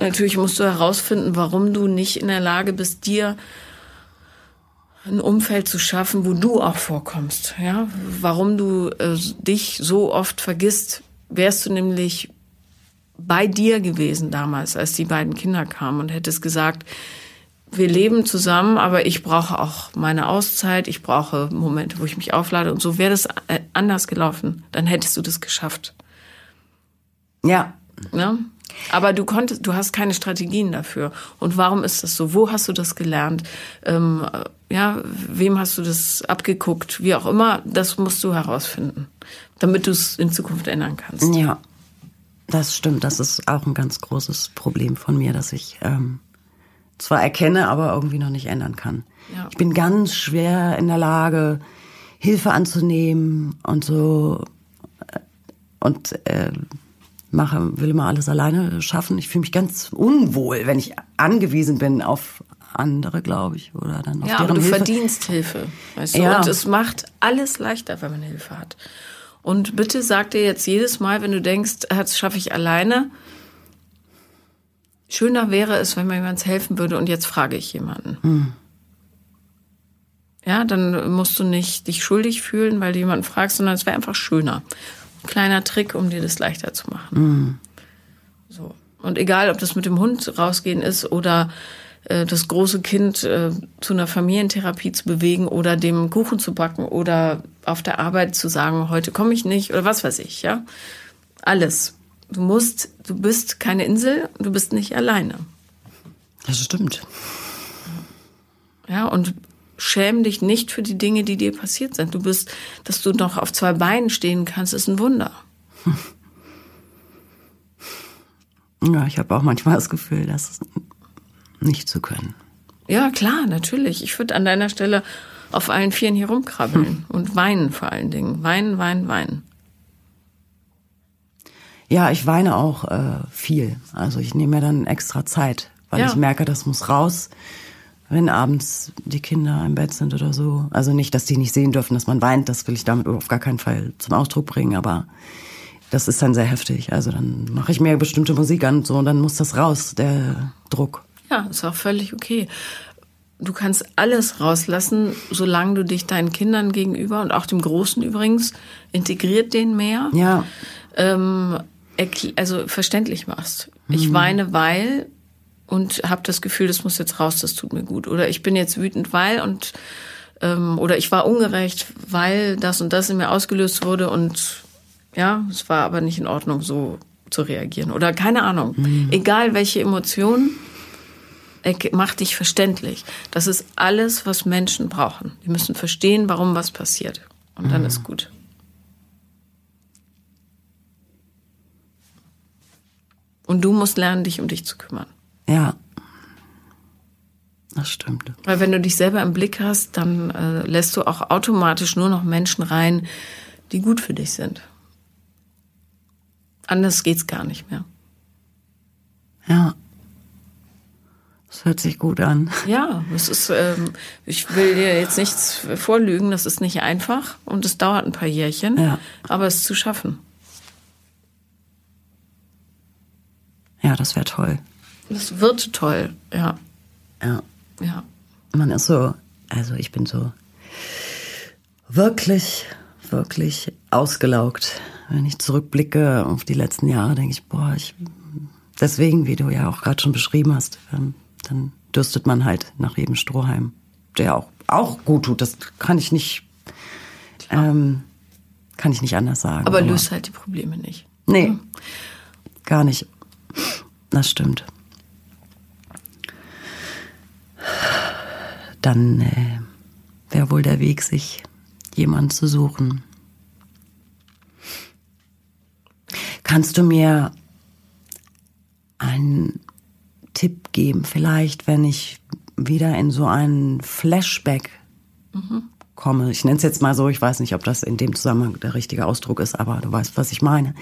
natürlich musst du herausfinden, warum du nicht in der Lage bist, dir ein Umfeld zu schaffen, wo du auch vorkommst. Ja, warum du äh, dich so oft vergisst, wärst du nämlich bei dir gewesen damals, als die beiden Kinder kamen und hättest gesagt, wir leben zusammen, aber ich brauche auch meine Auszeit, ich brauche Momente, wo ich mich auflade und so wäre das äh, anders gelaufen, dann hättest du das geschafft. Ja. ja? Aber du konntest, du hast keine Strategien dafür. Und warum ist das so? Wo hast du das gelernt? Ähm, ja, wem hast du das abgeguckt? Wie auch immer, das musst du herausfinden, damit du es in Zukunft ändern kannst. Ja, das stimmt. Das ist auch ein ganz großes Problem von mir, dass ich ähm, zwar erkenne, aber irgendwie noch nicht ändern kann. Ja. Ich bin ganz schwer in der Lage, Hilfe anzunehmen und so und äh, mache, will immer alles alleine schaffen. Ich fühle mich ganz unwohl, wenn ich angewiesen bin auf andere, glaube ich, oder dann auf Ja, deren aber du Hilfe. verdienst Hilfe. Weißt du? Ja. Und es macht alles leichter, wenn man Hilfe hat. Und bitte sag dir jetzt jedes Mal, wenn du denkst, "Ah, das schaffe ich alleine, schöner wäre es, wenn mir jemand helfen würde und jetzt frage ich jemanden. Hm. Ja, dann musst du nicht dich schuldig fühlen, weil du jemanden fragst, sondern es wäre einfach schöner. Ein kleiner Trick, um dir das leichter zu machen. Hm. So. Und egal, ob das mit dem Hund rausgehen ist oder äh, das große Kind äh, zu einer Familientherapie zu bewegen oder dem Kuchen zu backen oder auf der Arbeit zu sagen, heute komme ich nicht oder was weiß ich, ja. Alles. Du musst, du bist keine Insel, du bist nicht alleine. Das stimmt. Ja, und schäm dich nicht für die Dinge, die dir passiert sind. Du bist, dass du noch auf zwei Beinen stehen kannst, ist ein Wunder. Ja, ich habe auch manchmal das Gefühl, das nicht zu können. Ja, klar, natürlich. Ich würde an deiner Stelle auf allen Vieren hier rumkrabbeln und weinen vor allen Dingen. Weinen, weinen, weinen. Ja, ich weine auch äh, viel. Also ich nehme mir dann extra Zeit, weil Ja. ich merke, das muss raus, wenn abends die Kinder im Bett sind oder so. Also nicht, dass die nicht sehen dürfen, dass man weint, das will ich damit auf gar keinen Fall zum Ausdruck bringen, aber das ist dann sehr heftig. Also dann mache ich mir bestimmte Musik an und so und dann muss das raus, der Druck. Ja, ist auch völlig okay. Du kannst alles rauslassen, solange du dich deinen Kindern gegenüber und auch dem Großen übrigens integriert den mehr. Ja, ähm, also verständlich machst. Ich weine, weil und habe das Gefühl, das muss jetzt raus, das tut mir gut. Oder ich bin jetzt wütend, weil und ähm, oder ich war ungerecht, weil das und das in mir ausgelöst wurde und ja, es war aber nicht in Ordnung, so zu reagieren. Oder keine Ahnung. Egal welche Emotion, mach dich verständlich. Das ist alles, was Menschen brauchen. Die müssen verstehen, warum was passiert. Und dann ist gut. Und du musst lernen, dich um dich zu kümmern. ja. Das stimmt. Weil wenn du dich selber im Blick hast, dann äh, lässt du auch automatisch nur noch Menschen rein, die gut für dich sind. Anders geht's gar nicht mehr. Ja. Das hört sich gut an. Ja, es ist, ähm, ich will dir jetzt nichts vorlügen, das ist nicht einfach und es dauert ein paar Jährchen, Ja. aber es ist zu schaffen. Ja, das wäre toll. Es wird toll, ja, Ja. ja. Man ist so, also ich bin so wirklich, wirklich ausgelaugt. Wenn ich zurückblicke auf die letzten Jahre, denke ich, boah, ich, deswegen, wie du ja auch gerade schon beschrieben hast, ähm, dann dürstet man halt nach jedem Strohhalm, der auch, auch gut tut. Das kann ich nicht, ähm, kann ich nicht anders sagen. Aber löst halt die Probleme nicht. Nee, gar nicht. Das stimmt. Dann äh, wäre wohl der Weg, sich jemanden zu suchen. Kannst du mir einen Tipp geben, vielleicht, wenn ich wieder in so einen Flashback komme? Ich nenne es jetzt mal so, ich weiß nicht, ob das in dem Zusammenhang der richtige Ausdruck ist, aber du weißt, was ich meine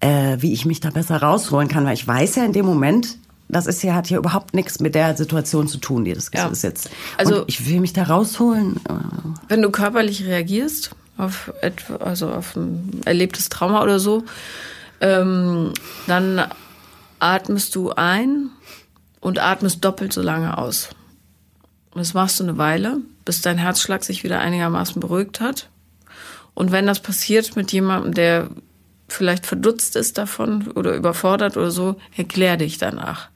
äh, wie ich mich da besser rausholen kann, weil ich weiß ja in dem Moment, das ist ja, hat hier überhaupt nichts mit der Situation zu tun, die das Ja. ist jetzt. Also- und ich will mich da rausholen. äh, Wenn du körperlich reagierst auf etwa, also auf ein erlebtes Trauma oder so, ähm, dann atmest du ein und atmest doppelt so lange aus. Und das machst du eine Weile, bis dein Herzschlag sich wieder einigermaßen beruhigt hat. Und wenn das passiert mit jemandem, der vielleicht verdutzt ist davon oder überfordert oder so, erklär dich danach.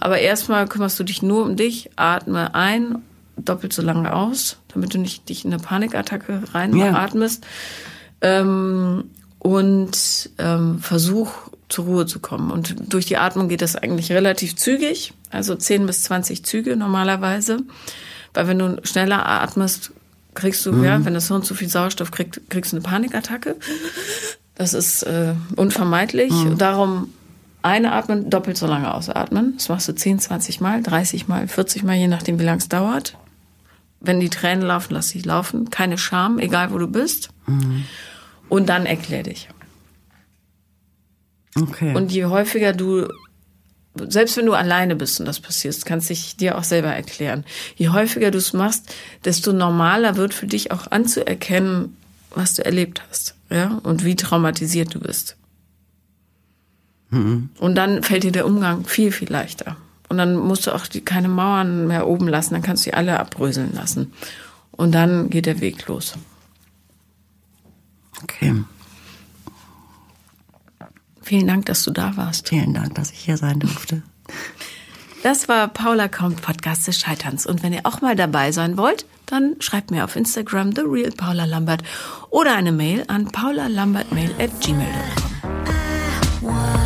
Aber erstmal kümmerst du dich nur um dich, atme ein, doppelt so lange aus, damit du nicht dich in eine Panikattacke Ja. reinatmest. Ähm, und ähm, versuch zur Ruhe zu kommen. Und durch die Atmung geht das eigentlich relativ zügig, also 10 bis 20 Züge normalerweise. Weil wenn du schneller atmest, kriegst du, ja, wenn das Hirn zu viel Sauerstoff kriegt, kriegst du eine Panikattacke. Das ist äh, unvermeidlich. Und darum Einatmen, doppelt so lange ausatmen. Das machst du 10, 20 Mal, 30 Mal, 40 Mal, je nachdem, wie lang es dauert. Wenn die Tränen laufen, lass sie laufen. Keine Scham, egal wo du bist. Mhm. Und dann erklär dich. Okay. Und je häufiger du, selbst wenn du alleine bist und das passiert, kannst dich dir auch selber erklären. Je häufiger du es machst, desto normaler wird für dich auch anzuerkennen, was du erlebt hast, ja, und wie traumatisiert du bist. Mhm. Und dann fällt dir der Umgang viel, viel leichter. Und dann musst du auch die, keine Mauern mehr oben lassen, dann kannst du die alle abbröseln lassen. Und dann geht der Weg los. Okay. Vielen Dank, dass du da warst. Vielen Dank, dass ich hier sein durfte. Das war Paula kommt Podcast des Scheiterns. Und wenn ihr auch mal dabei sein wollt, dann schreibt mir auf Instagram The Real Paula Lambert oder eine Mail an paulalambertmail at gmail.com.